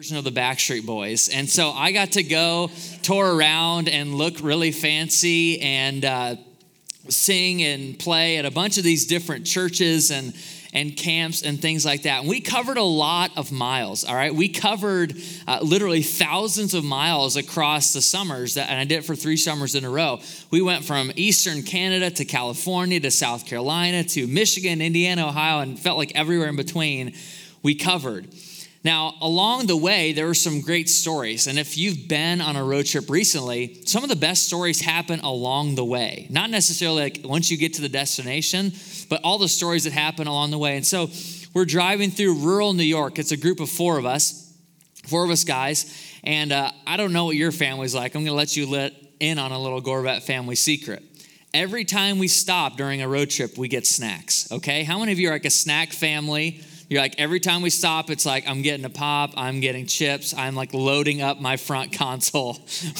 version of the Backstreet Boys. And so I got to go tour around and look really fancy and uh, sing and play at a bunch of these different churches and and camps and things like that. And we covered a lot of miles, all right? We covered uh, literally thousands of miles across the summers, that, and I did it for three summers in a row. We went from Eastern Canada to California to South Carolina to Michigan, Indiana, Ohio, and felt like everywhere in between we covered. Now, along the way, there were some great stories. And if you've been on a road trip recently, some of the best stories happen along the way. Not necessarily like once you get to the destination, but all the stories that happen along the way. And so we're driving through rural New York. It's a group of four of us, four of us guys. And uh, I don't know what your family's like. I'm going to let you let in on a little Gorbat family secret. Every time we stop during a road trip, we get snacks, okay? How many of you are like a snack family? You're like, every time we stop, it's like, I'm getting a pop, I'm getting chips, I'm like loading up my front console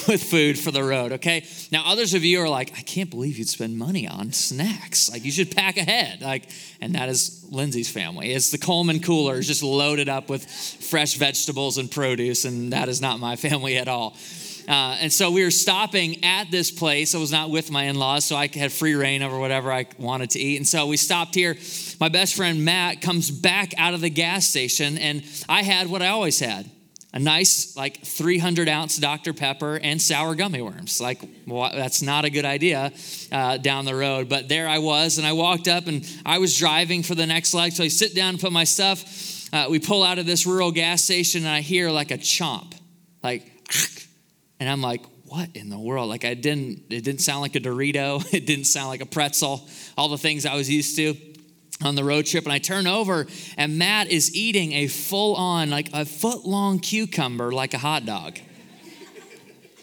with food for the road, okay? Now, others of you are like, I can't believe you'd spend money on snacks. Like, you should pack ahead. Like, and that is Lindsay's family. It's the Coleman cooler is just loaded up with fresh vegetables and produce, and that is not my family at all. Uh, and so we were stopping at this place. I was not with my in laws, so I had free reign over whatever I wanted to eat. And so we stopped here. My best friend Matt comes back out of the gas station, and I had what I always had a nice, like 300 ounce Dr. Pepper and sour gummy worms. Like, well, that's not a good idea uh, down the road. But there I was, and I walked up and I was driving for the next leg. So I sit down and put my stuff. Uh, we pull out of this rural gas station, and I hear like a chomp, like, and I'm like, what in the world? Like I didn't, it didn't sound like a Dorito. It didn't sound like a pretzel. All the things I was used to on the road trip. And I turn over and Matt is eating a full on, like a foot long cucumber like a hot dog.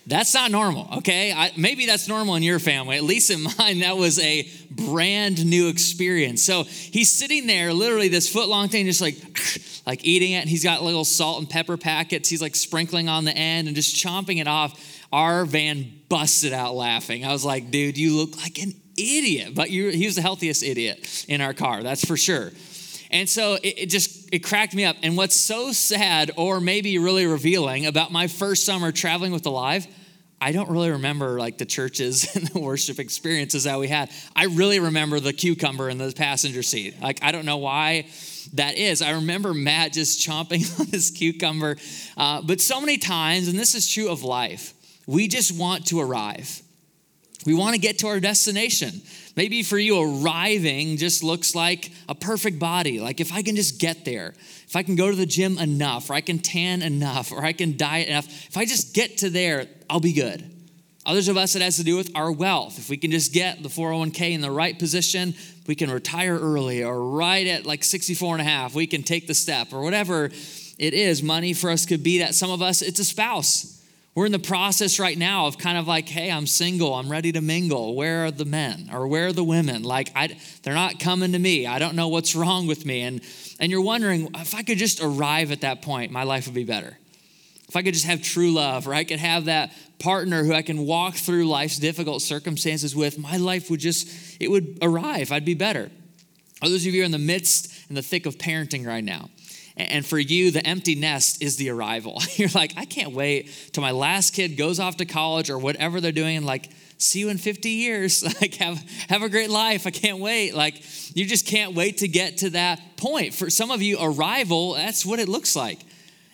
That's not normal, okay? I, maybe that's normal in your family. At least in mine, that was a brand new experience. So he's sitting there, literally this foot long thing, just like, like eating it. And he's got little salt and pepper packets. He's like sprinkling on the end and just chomping it off. Our van busted out laughing. I was like, dude, you look like an idiot. But you, he was the healthiest idiot in our car, that's for sure. And so it, it, just it cracked me up. And what's so sad or maybe really revealing about my first summer traveling with Alive, I don't really remember like the churches and the worship experiences that we had. I really remember the cucumber in the passenger seat. Like I don't know why that is. I remember Matt just chomping on this cucumber. Uh, but so many times, and this is true of life, we just want to arrive. We want to get to our destination. Maybe for you, arriving just looks like a perfect body. Like if I can just get there, if I can go to the gym enough, or I can tan enough, or I can diet enough, if I just get to there, I'll be good. Others of us, it has to do with our wealth. If we can just get the 401k in the right position, we can retire early, or right at like 64 and a half, we can take the step, or whatever it is. Money for us could be that. Some of us, it's a spouse. We're in the process right now of kind of like, hey, I'm single, I'm ready to mingle. Where are the men or where are the women? Like, I, they're not coming to me. I don't know what's wrong with me. And, and you're wondering, if I could just arrive at that point, my life would be better. If I could just have true love, or I could have that partner who I can walk through life's difficult circumstances with, my life would just, it would arrive. I'd be better. Others of you are in the midst, in the thick of parenting right now. And for you, the empty nest is the arrival. You're like, I can't wait till my last kid goes off to college or whatever they're doing. And like, see you in 50 years. Like, have, have a great life. I can't wait. Like, you just can't wait to get to that point. For some of you, arrival, that's what it looks like.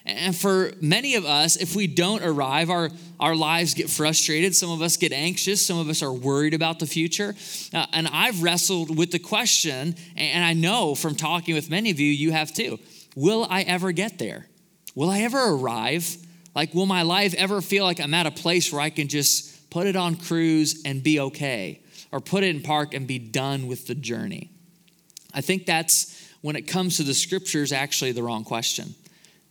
And for many of us, if we don't arrive, our, our lives get frustrated. Some of us get anxious. Some of us are worried about the future. Uh, and I've wrestled with the question, and I know from talking with many of you, you have too will I ever get there? Will I ever arrive? Like, will my life ever feel like I'm at a place where I can just put it on cruise and be okay? Or put it in park and be done with the journey? I think that's, when it comes to the scriptures, actually the wrong question.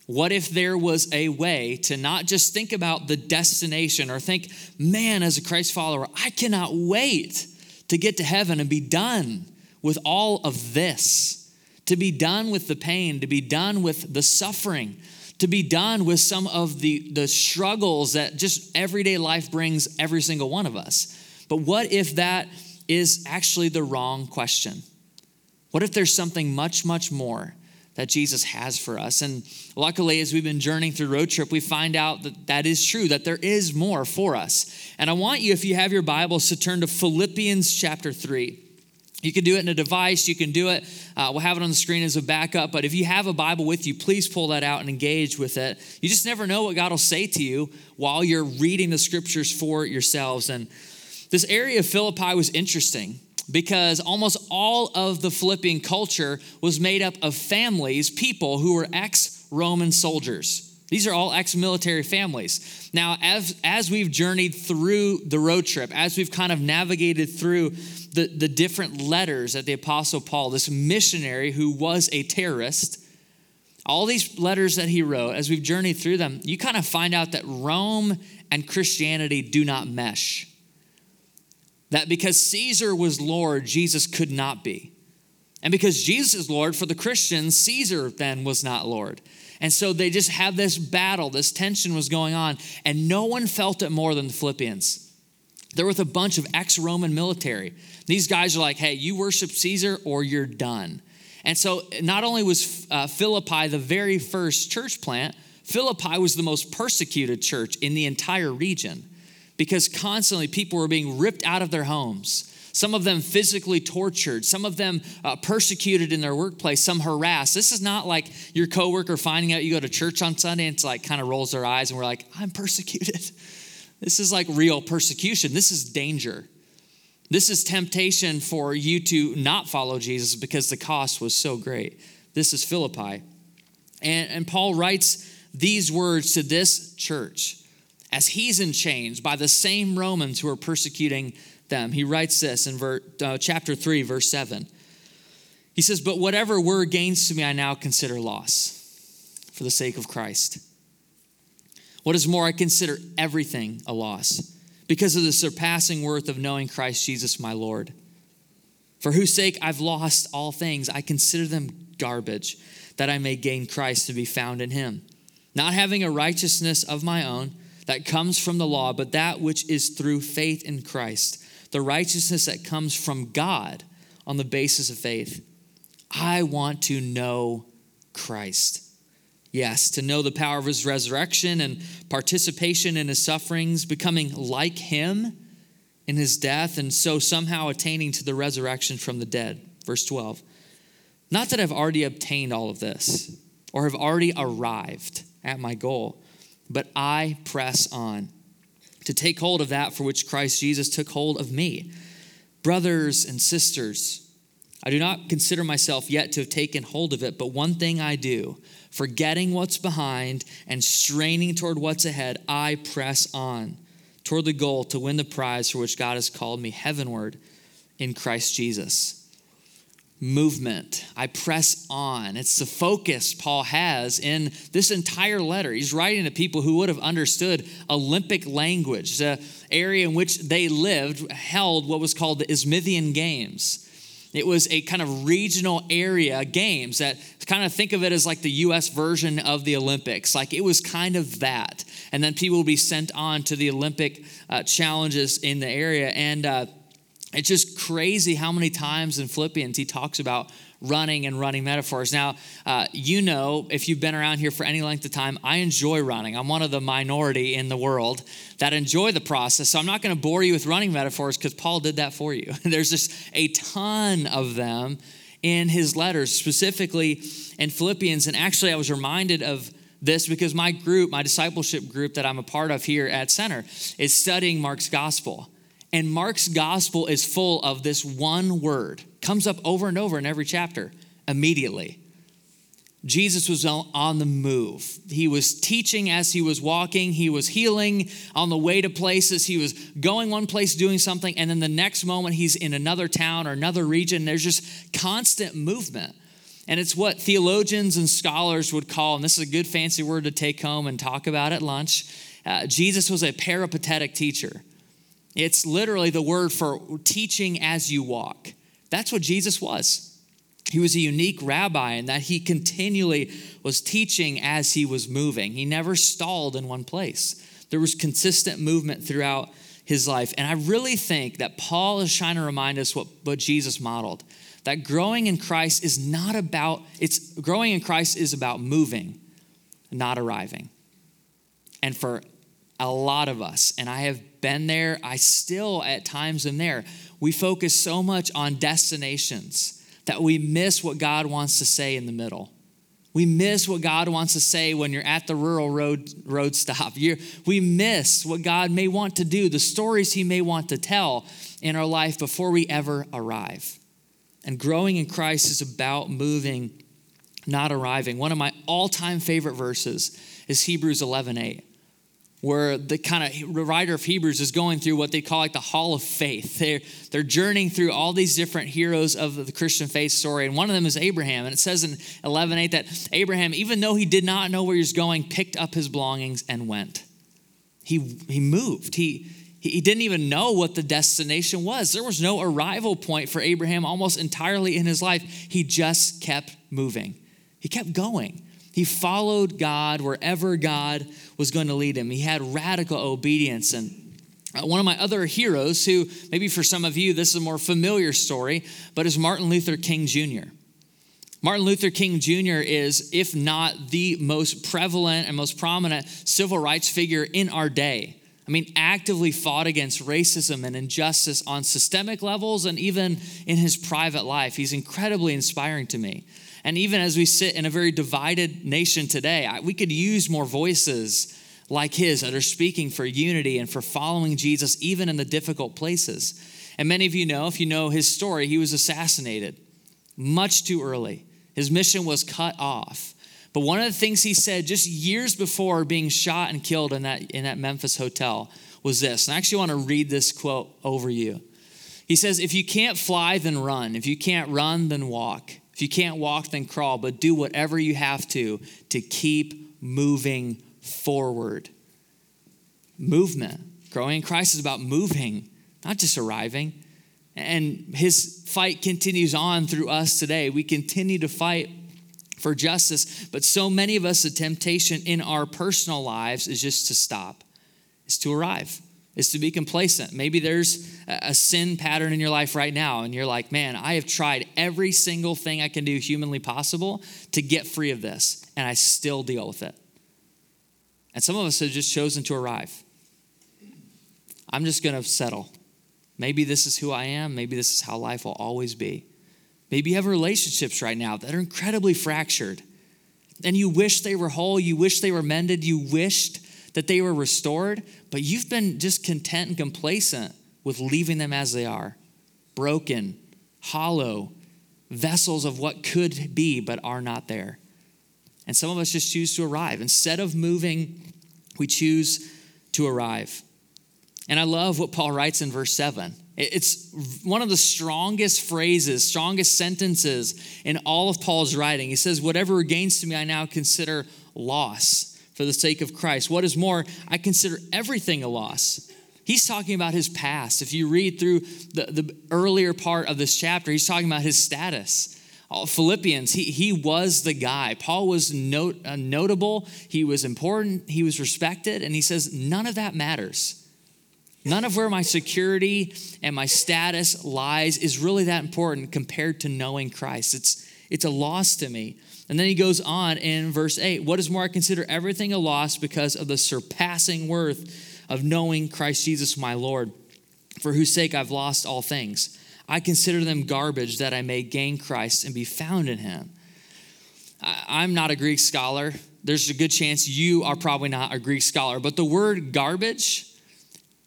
What if there was a way to not just think about the destination or think, man, as a Christ follower, I cannot wait to get to heaven and be done with all of this? to be done with the pain, to be done with the suffering, to be done with some of the, the struggles that just everyday life brings every single one of us. But what if that is actually the wrong question? What if there's something much, much more that Jesus has for us. And luckily, as we've been journeying through road trip, we find out that that is true, that there is more for us. And I want you, if you have your Bibles, to turn to Philippians chapter 3. You can do it in a device, you can do it, uh, we'll have it on the screen as a backup. But if you have a Bible with you, please pull that out and engage with it. You just never know what God will say to you while you're reading the scriptures for yourselves. And this area of Philippi was interesting because almost all of the Philippian culture was made up of families, people who were ex Roman soldiers. These are all ex military families. Now, as, as we've journeyed through the road trip, as we've kind of navigated through the, the different letters that the Apostle Paul, this missionary who was a terrorist, all these letters that he wrote, as we've journeyed through them, you kind of find out that Rome and Christianity do not mesh that because Caesar was Lord, Jesus could not be. And because Jesus is Lord for the Christians, Caesar then was not Lord. And so they just have this battle, this tension was going on, and no one felt it more than the Philippians. They're with a bunch of ex Roman military. These guys are like, hey, you worship Caesar or you're done. And so not only was uh, Philippi the very first church plant, Philippi was the most persecuted church in the entire region because constantly people were being ripped out of their homes. Some of them physically tortured, some of them uh, persecuted in their workplace, some harassed. This is not like your coworker finding out you go to church on Sunday and it's like kind of rolls their eyes and we're like, I'm persecuted. This is like real persecution. This is danger. This is temptation for you to not follow Jesus because the cost was so great. This is Philippi. And, and Paul writes these words to this church as he's in chains by the same Romans who are persecuting them. He writes this in ver, uh, chapter 3, verse 7. He says, But whatever were gains to me, I now consider loss for the sake of Christ. What is more, I consider everything a loss because of the surpassing worth of knowing Christ Jesus my Lord. For whose sake I've lost all things, I consider them garbage, that I may gain Christ to be found in him. Not having a righteousness of my own that comes from the law, but that which is through faith in Christ, the righteousness that comes from God on the basis of faith. I want to know Christ. Yes, to know the power of his resurrection and participation in his sufferings, becoming like him in his death, and so somehow attaining to the resurrection from the dead. Verse 12. Not that I've already obtained all of this or have already arrived at my goal but I press on to take hold of that for which Christ Jesus took hold of me. Brothers and sisters, I do not consider myself yet to have taken hold of it, but one thing I do, forgetting what's behind and straining toward what's ahead, I press on toward the goal to win the prize for which God has called me heavenward in Christ Jesus movement. I press on. It's the focus Paul has in this entire letter. He's writing to people who would have understood Olympic language, the area in which they lived held what was called the Isthmian Games. It was a kind of regional area games that kind of think of it as like the US version of the Olympics. Like it was kind of that. And then people would be sent on to the Olympic uh, challenges in the area. And uh, it's just crazy how many times in Philippians he talks about running and running metaphors. Now, uh, you know, if you've been around here for any length of time, I enjoy running. I'm one of the minority in the world that enjoy the process. So I'm not going to bore you with running metaphors because Paul did that for you. There's just a ton of them in his letters, specifically in Philippians. And actually, I was reminded of this because my group, my discipleship group that I'm a part of here at Center, is studying Mark's gospel. And Mark's gospel is full of this one word, comes up over and over in every chapter immediately. Jesus was on the move. He was teaching as he was walking. He was healing on the way to places. He was going one place, doing something, and then the next moment he's in another town or another region. There's just constant movement. And it's what theologians and scholars would call, and this is a good fancy word to take home and talk about at lunch. Uh, Jesus was a peripatetic teacher. It's literally the word for teaching as you walk. That's what Jesus was. He was a unique rabbi in that he continually was teaching as he was moving. He never stalled in one place. There was consistent movement throughout his life. And I really think that Paul is trying to remind us what, what Jesus modeled that growing in Christ is not about, it's growing in Christ is about moving, not arriving. And for a lot of us, and I have been there, I still at times am there, we focus so much on destinations that we miss what God wants to say in the middle. We miss what God wants to say when you're at the rural road, road stop. You're, we miss what God may want to do, the stories He may want to tell in our life before we ever arrive. And growing in Christ is about moving, not arriving. One of my all time favorite verses is Hebrews 11 8 where the kind of writer of Hebrews is going through what they call like the hall of faith. They're, they're journeying through all these different heroes of the Christian faith story. And one of them is Abraham. And it says in 11.8 that Abraham, even though he did not know where he was going, picked up his belongings and went. He, he moved. He, he didn't even know what the destination was. There was no arrival point for Abraham almost entirely in his life. He just kept moving. He kept going. He followed God wherever God was going to lead him. He had radical obedience. And uh, one of my other heroes, who maybe for some of you this is a more familiar story, but is Martin Luther King Jr. Martin Luther King Jr. is, if not the most prevalent and most prominent civil rights figure in our day. I mean, actively fought against racism and injustice on systemic levels and even in his private life. He's incredibly inspiring to me. And even as we sit in a very divided nation today, we could use more voices like his that are speaking for unity and for following Jesus, even in the difficult places. And many of you know, if you know his story, he was assassinated much too early. His mission was cut off. But one of the things he said just years before being shot and killed in that, in that Memphis hotel was this. And I actually want to read this quote over you. He says, If you can't fly, then run. If you can't run, then walk. You can't walk, then crawl, but do whatever you have to to keep moving forward. Movement. Growing in Christ is about moving, not just arriving. And his fight continues on through us today. We continue to fight for justice, but so many of us, the temptation in our personal lives is just to stop, is to arrive is to be complacent. Maybe there's a sin pattern in your life right now, and you're like, man, I have tried every single thing I can do humanly possible to get free of this, and I still deal with it. And some of us have just chosen to arrive. I'm just going to settle. Maybe this is who I am. Maybe this is how life will always be. Maybe you have relationships right now that are incredibly fractured, and you wish they were whole. You wish they were mended. You wished that they were restored, but you've been just content and complacent with leaving them as they are broken, hollow, vessels of what could be but are not there. And some of us just choose to arrive. Instead of moving, we choose to arrive. And I love what Paul writes in verse 7. It's one of the strongest phrases, strongest sentences in all of Paul's writing. He says, Whatever gains to me, I now consider loss for the sake of Christ. What is more, I consider everything a loss. He's talking about his past. If you read through the, the earlier part of this chapter, he's talking about his status. Philippians, he, he was the guy. Paul was note, uh, notable, he was important, he was respected, and he says, none of that matters. None of where my security and my status lies is really that important compared to knowing Christ. It's, it's a loss to me. And then he goes on in verse 8 What is more, I consider everything a loss because of the surpassing worth of knowing Christ Jesus my Lord, for whose sake I've lost all things. I consider them garbage that I may gain Christ and be found in him. I'm not a Greek scholar. There's a good chance you are probably not a Greek scholar, but the word garbage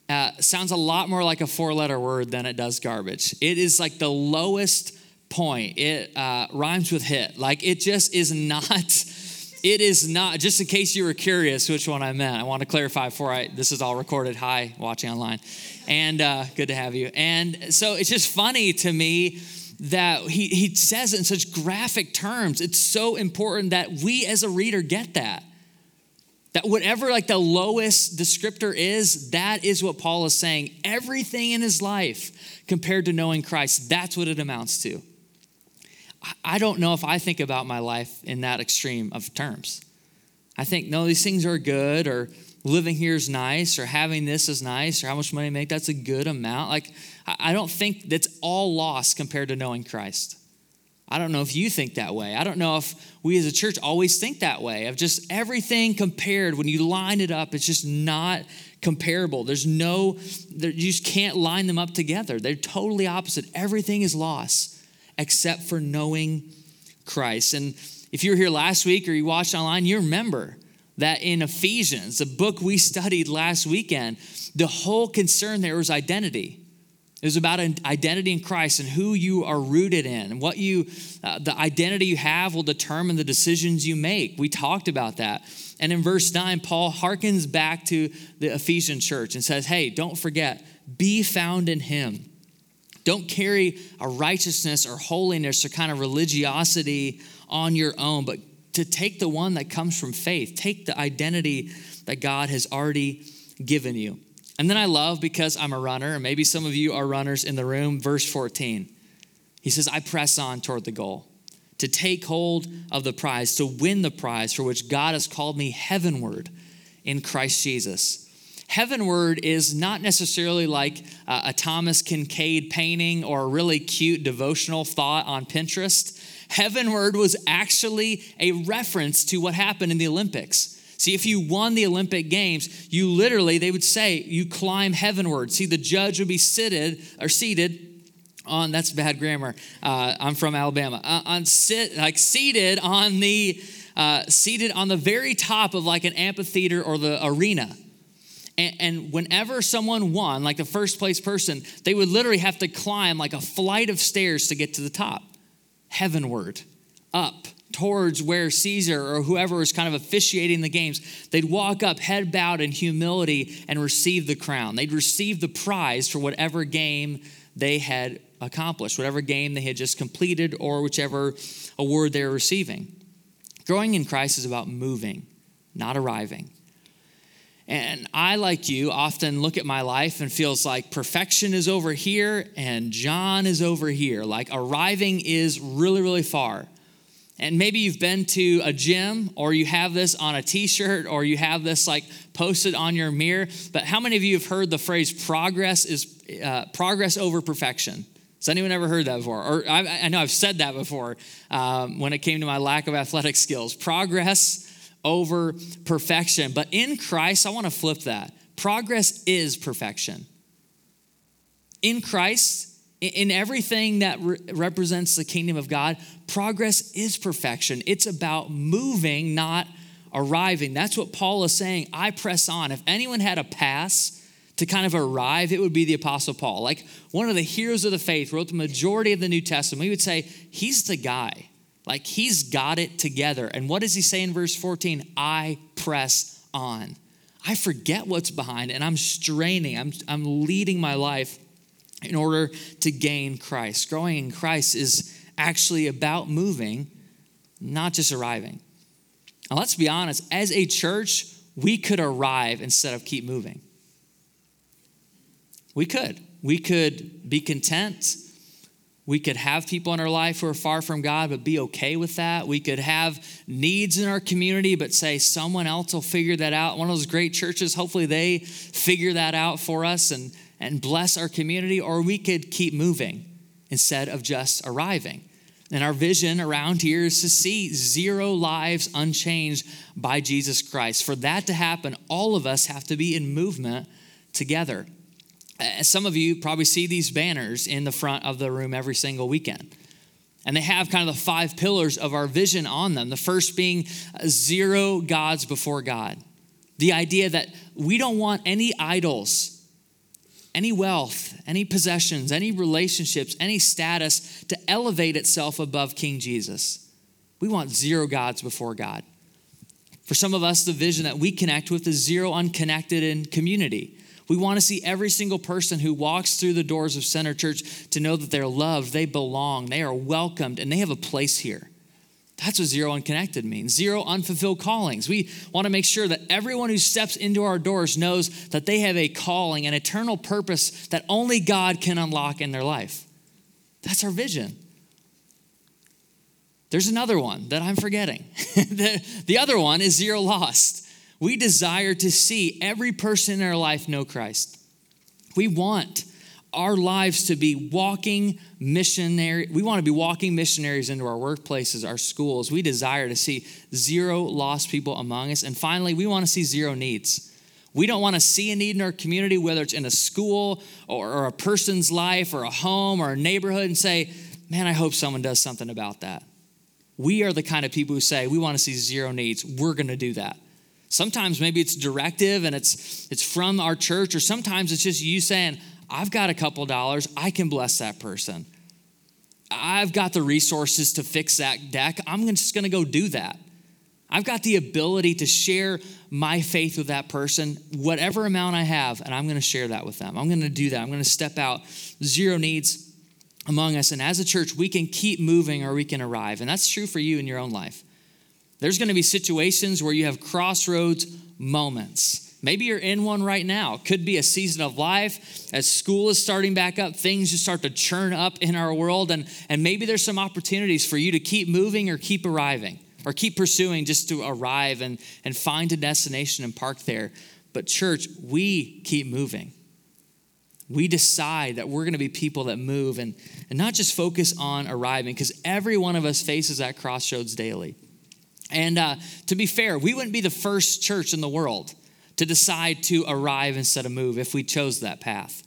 uh, sounds a lot more like a four letter word than it does garbage. It is like the lowest point. It uh, rhymes with hit. Like it just is not. It is not. Just in case you were curious which one I meant, I want to clarify before I. This is all recorded. Hi, watching online, and uh, good to have you. And so it's just funny to me that he he says it in such graphic terms. It's so important that we as a reader get that. That whatever like the lowest descriptor is, that is what Paul is saying. Everything in his life compared to knowing Christ, that's what it amounts to. I don't know if I think about my life in that extreme of terms. I think, no, these things are good, or living here is nice, or having this is nice, or how much money I make, that's a good amount. Like, I don't think that's all lost compared to knowing Christ. I don't know if you think that way. I don't know if we as a church always think that way of just everything compared. When you line it up, it's just not comparable. There's no, you just can't line them up together. They're totally opposite. Everything is loss except for knowing Christ. And if you were here last week or you watched online, you remember that in Ephesians, the book we studied last weekend, the whole concern there was identity. It was about an identity in Christ and who you are rooted in. And what you, uh, the identity you have will determine the decisions you make. We talked about that. And in verse 9, Paul harkens back to the Ephesian church and says, Hey, don't forget, be found in him. Don't carry a righteousness or holiness or kind of religiosity on your own, but to take the one that comes from faith. Take the identity that God has already given you. And then I love because I'm a runner, and maybe some of you are runners in the room, verse 14. He says, I press on toward the goal to take hold of the prize, to win the prize for which God has called me heavenward in Christ Jesus. Heavenward is not necessarily like a Thomas Kinkade painting or a really cute devotional thought on Pinterest. Heavenward was actually a reference to what happened in the Olympics. See, if you won the Olympic Games, you literally, they would say, you climb heavenward. See, the judge would be seated or seated on, that's bad grammar. Uh, I'm from Alabama. Uh, on sit, like seated on the, uh, seated on the very top of like an amphitheater or the arena. And, and whenever someone won, like the first place person, they would literally have to climb like a flight of stairs to get to the top, heavenward, up towards where Caesar or whoever was kind of officiating the games, they'd walk up head bowed in humility and receive the crown. They'd receive the prize for whatever game they had accomplished, whatever game they had just completed, or whichever award they were receiving. Growing in Christ is about moving, not arriving. And I, like you, often look at my life and feels like perfection is over here and John is over here. Like arriving is really, really far. And maybe you've been to a gym or you have this on a t shirt or you have this like posted on your mirror. But how many of you have heard the phrase progress is uh, progress over perfection? Has anyone ever heard that before? Or I, I know I've said that before um, when it came to my lack of athletic skills. Progress over perfection. But in Christ, I want to flip that. Progress is perfection. In Christ, in everything that re- represents the kingdom of God, progress is perfection. It's about moving, not arriving. That's what Paul is saying. I press on. If anyone had a pass to kind of arrive, it would be the Apostle Paul. Like one of the heroes of the faith, wrote the majority of the New Testament. We would say, he's the guy. Like he's got it together. And what does he say in verse 14? I press on. I forget what's behind and I'm straining. I'm, I'm leading my life in order to gain Christ. Growing in Christ is actually about moving, not just arriving. Now, let's be honest, as a church, we could arrive instead of keep moving. We could. We could be content. We could have people in our life who are far from God, but be okay with that. We could have needs in our community, but say someone else will figure that out. One of those great churches, hopefully they figure that out for us and and bless our community, or we could keep moving instead of just arriving. And our vision around here is to see zero lives unchanged by Jesus Christ. For that to happen, all of us have to be in movement together. Uh, some of you probably see these banners in the front of the room every single weekend. And they have kind of the five pillars of our vision on them. The first being zero gods before God. The idea that we don't want any idols any wealth, any possessions, any relationships, any status to elevate itself above King Jesus. We want zero gods before God. For some of us, the vision that we connect with is zero unconnected in community. We want to see every single person who walks through the doors of Center Church to know that they're loved, they belong, they are welcomed, and they have a place here. That's what zero unconnected means. Zero unfulfilled callings. We want to make sure that everyone who steps into our doors knows that they have a calling, an eternal purpose that only God can unlock in their life. That's our vision. There's another one that I'm forgetting. the, the other one is zero lost. We desire to see every person in our life know Christ. We want our lives to be walking missionary. We want to be walking missionaries into our workplaces, our schools. We desire to see zero lost people among us. And finally, we want to see zero needs. We don't want to see a need in our community, whether it's in a school or, a person's life or a home or a neighborhood, and say, man, I hope someone does something about that. We are the kind of people who say, we want to see zero needs. We're going to do that. Sometimes maybe it's directive and it's it's from our church, or sometimes it's just you saying, I've got a couple dollars, I can bless that person. I've got the resources to fix that deck. I'm just gonna go do that. I've got the ability to share my faith with that person, whatever amount I have, and I'm gonna share that with them. I'm gonna do that. I'm gonna step out. Zero needs among us. And as a church, we can keep moving or we can arrive. And that's true for you in your own life. There's going to be situations where you have crossroads moments. Maybe you're in one right now. Could be a season of life as school is starting back up, things just start to churn up in our world. And, and maybe there's some opportunities for you to keep moving or keep arriving or keep pursuing just to arrive and, and find a destination and park there. But, church, we keep moving. We decide that we're going to be people that move and, and not just focus on arriving, because every one of us faces that crossroads daily. And uh, to be fair, we wouldn't be the first church in the world to decide to arrive instead of move if we chose that path.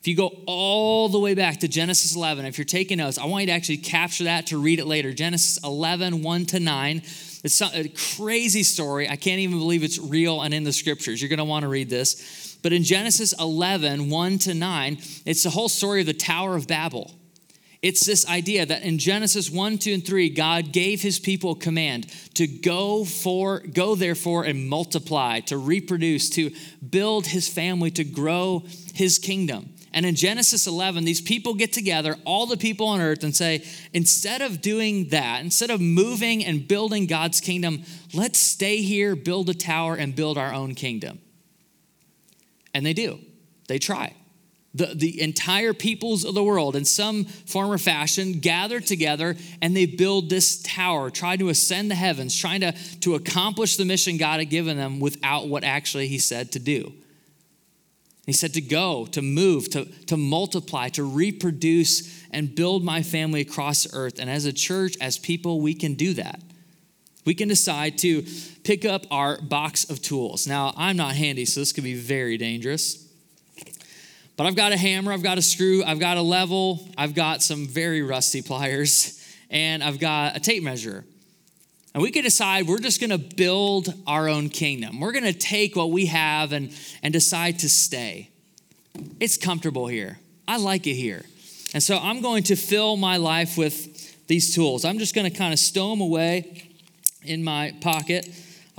If you go all the way back to Genesis 11, if you're taking notes, I want you to actually capture that to read it later. Genesis 11, 1 to 9. It's a crazy story. I can't even believe it's real and in the scriptures. You're going to want to read this. But in Genesis 11, 1 to 9, it's the whole story of the Tower of Babel. It's this idea that in Genesis 1, 2, and 3, God gave his people a command to go for, go therefore and multiply, to reproduce, to build his family, to grow his kingdom. And in Genesis 11, these people get together, all the people on earth, and say, instead of doing that, instead of moving and building God's kingdom, let's stay here, build a tower, and build our own kingdom. And they do. They try the, the entire peoples of the world in some form or fashion gather together and they build this tower trying to ascend the heavens trying to, to accomplish the mission god had given them without what actually he said to do. He said to go to move to, to multiply to reproduce and build my family across earth. And as a church as people we can do that. We can decide to pick up our box of tools. Now i'm not handy so this could be very dangerous but I've got a hammer, I've got a screw, I've got a level, I've got some very rusty pliers, and I've got a tape measure. And we could decide we're just going to build our own kingdom. We're going to take what we have and, and decide to stay. It's comfortable here. I like it here. And so I'm going to fill my life with these tools. I'm just going to kind of stow them away in my pocket.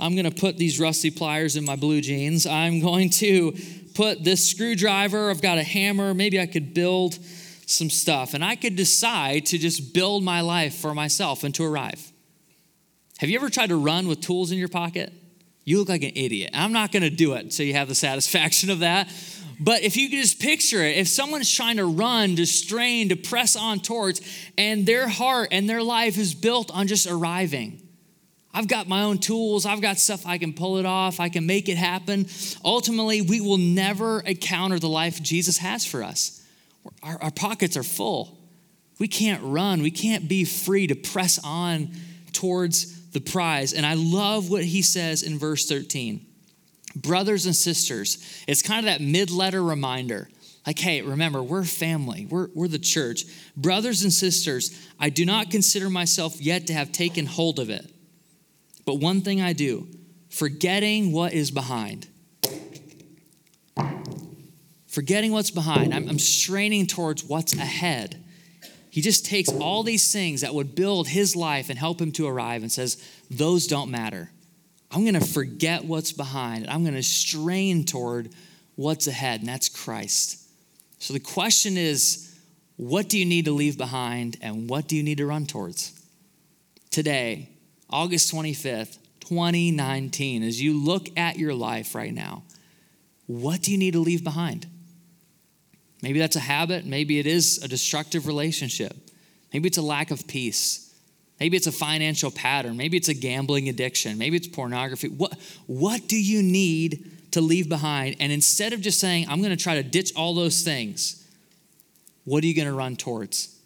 I'm going to put these rusty pliers in my blue jeans. I'm going to put this screwdriver, I've got a hammer, maybe I could build some stuff. And I could decide to just build my life for myself and to arrive. Have you ever tried to run with tools in your pocket? You look like an idiot. I'm not going to do it so you have the satisfaction of that. But if you could just picture it, if someone's trying to run, to strain, to press on towards, and their heart and their life is built on just arriving, I've got my own tools. I've got stuff I can pull it off. I can make it happen. Ultimately, we will never encounter the life Jesus has for us. Our, our, pockets are full. We can't run. We can't be free to press on towards the prize. And I love what he says in verse 13. Brothers and sisters, it's kind of that mid letter reminder. Like, hey, remember, we're family, we're, we're the church. Brothers and sisters, I do not consider myself yet to have taken hold of it. But one thing I do, forgetting what is behind. Forgetting what's behind, I'm, I'm straining towards what's ahead. He just takes all these things that would build his life and help him to arrive and says, Those don't matter. I'm going to forget what's behind. I'm going to strain toward what's ahead, and that's Christ. So the question is, what do you need to leave behind and what do you need to run towards? Today, August 25th, 2019, as you look at your life right now, what do you need to leave behind? Maybe that's a habit. Maybe it is a destructive relationship. Maybe it's a lack of peace. Maybe it's a financial pattern. Maybe it's a gambling addiction. Maybe it's pornography. What, what do you need to leave behind? And instead of just saying, I'm going to try to ditch all those things, what are you going to run towards?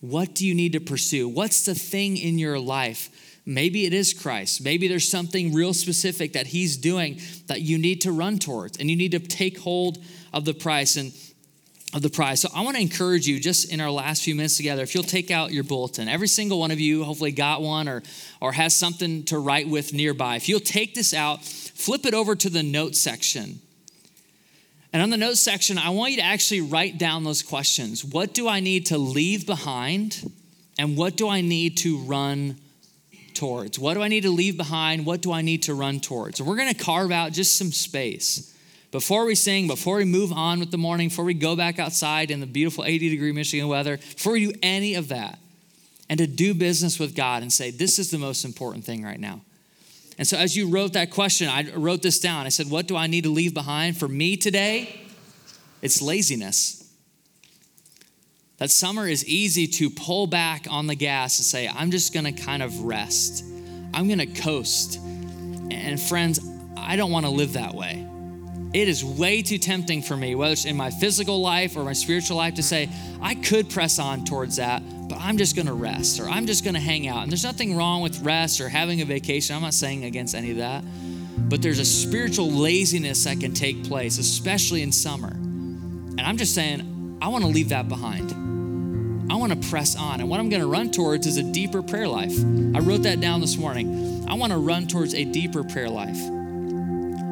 What do you need to pursue? What's the thing in your life? Maybe it is Christ. Maybe there's something real specific that He's doing that you need to run towards, and you need to take hold of the price and of the prize. So I want to encourage you just in our last few minutes together, if you'll take out your bulletin. Every single one of you hopefully got one or or has something to write with nearby. If you'll take this out, flip it over to the notes section. And on the notes section, I want you to actually write down those questions. What do I need to leave behind? And what do I need to run towards? What do I need to leave behind? What do I need to run towards? And we're going to carve out just some space. Before we sing, before we move on with the morning, before we go back outside in the beautiful 80 degree Michigan weather, before we do any of that, and to do business with God and say, this is the most important thing right now. And so, as you wrote that question, I wrote this down. I said, What do I need to leave behind? For me today, it's laziness. That summer is easy to pull back on the gas and say, I'm just gonna kind of rest. I'm gonna coast. And friends, I don't wanna live that way. It is way too tempting for me, whether it's in my physical life or my spiritual life, to say, I could press on towards that, but I'm just gonna rest or I'm just gonna hang out. And there's nothing wrong with rest or having a vacation. I'm not saying against any of that. But there's a spiritual laziness that can take place, especially in summer. And I'm just saying, I wanna leave that behind. I wanna press on. And what I'm gonna run towards is a deeper prayer life. I wrote that down this morning. I wanna run towards a deeper prayer life.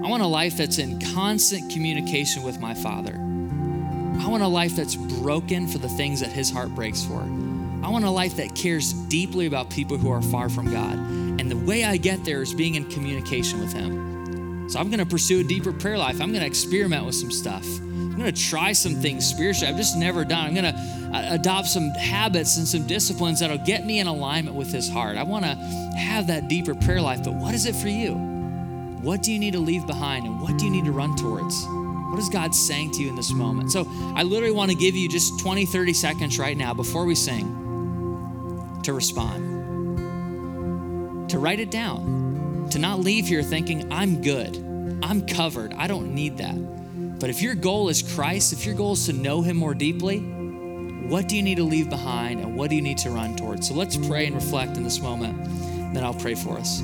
I want a life that's in constant communication with my Father. I want a life that's broken for the things that His heart breaks for. I want a life that cares deeply about people who are far from God. And the way I get there is being in communication with Him. So I'm going to pursue a deeper prayer life. I'm going to experiment with some stuff. I'm going to try some things spiritually I've just never done. I'm going to uh, adopt some habits and some disciplines that'll get me in alignment with His heart. I want to have that deeper prayer life. But what is it for you? What do you need to leave behind and what do you need to run towards? What is God saying to you in this moment? So I literally want to give you just 20, 30 seconds right now before we sing to respond, to write it down, to not leave here thinking, I'm good, I'm covered, I don't need that. But if your goal is Christ, if your goal is to know Him more deeply, what do you need to leave behind and what do you need to run towards? So let's pray and reflect in this moment. Then I'll pray for us.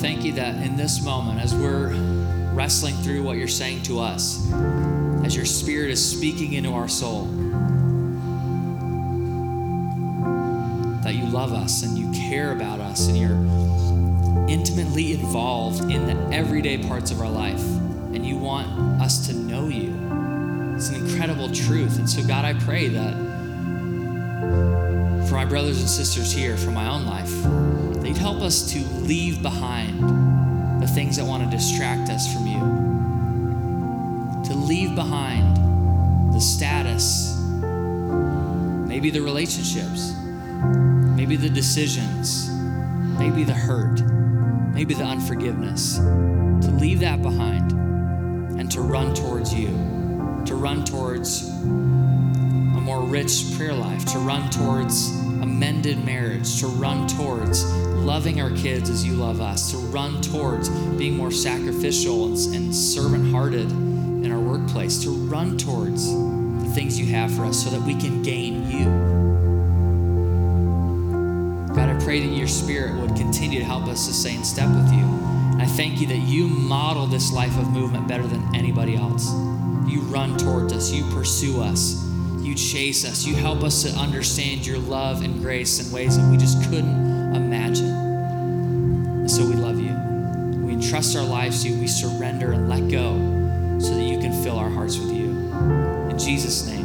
Thank you that in this moment, as we're wrestling through what you're saying to us, as your spirit is speaking into our soul, that you love us and you care about us and you're intimately involved in the everyday parts of our life and you want us to know you. It's an incredible truth. And so, God, I pray that for my brothers and sisters here, for my own life, you'd help us to leave behind the things that want to distract us from you, to leave behind the status, maybe the relationships, maybe the decisions, maybe the hurt, maybe the unforgiveness, to leave that behind and to run towards you, to run towards a more rich prayer life, to run towards a mended marriage, to run towards loving our kids as you love us, to run towards being more sacrificial and, and servant hearted in our workplace, to run towards the things you have for us so that we can gain you. God, I pray that your spirit would continue to help us to stay in step with you. And I thank you that you model this life of movement better than anybody else. You run towards us, you pursue us, you chase us, you help us to understand your love and grace in ways that we just couldn't imagine. And so we love you. We entrust our lives to you, we surrender and let go so that you can fill our hearts with you. In Jesus' name.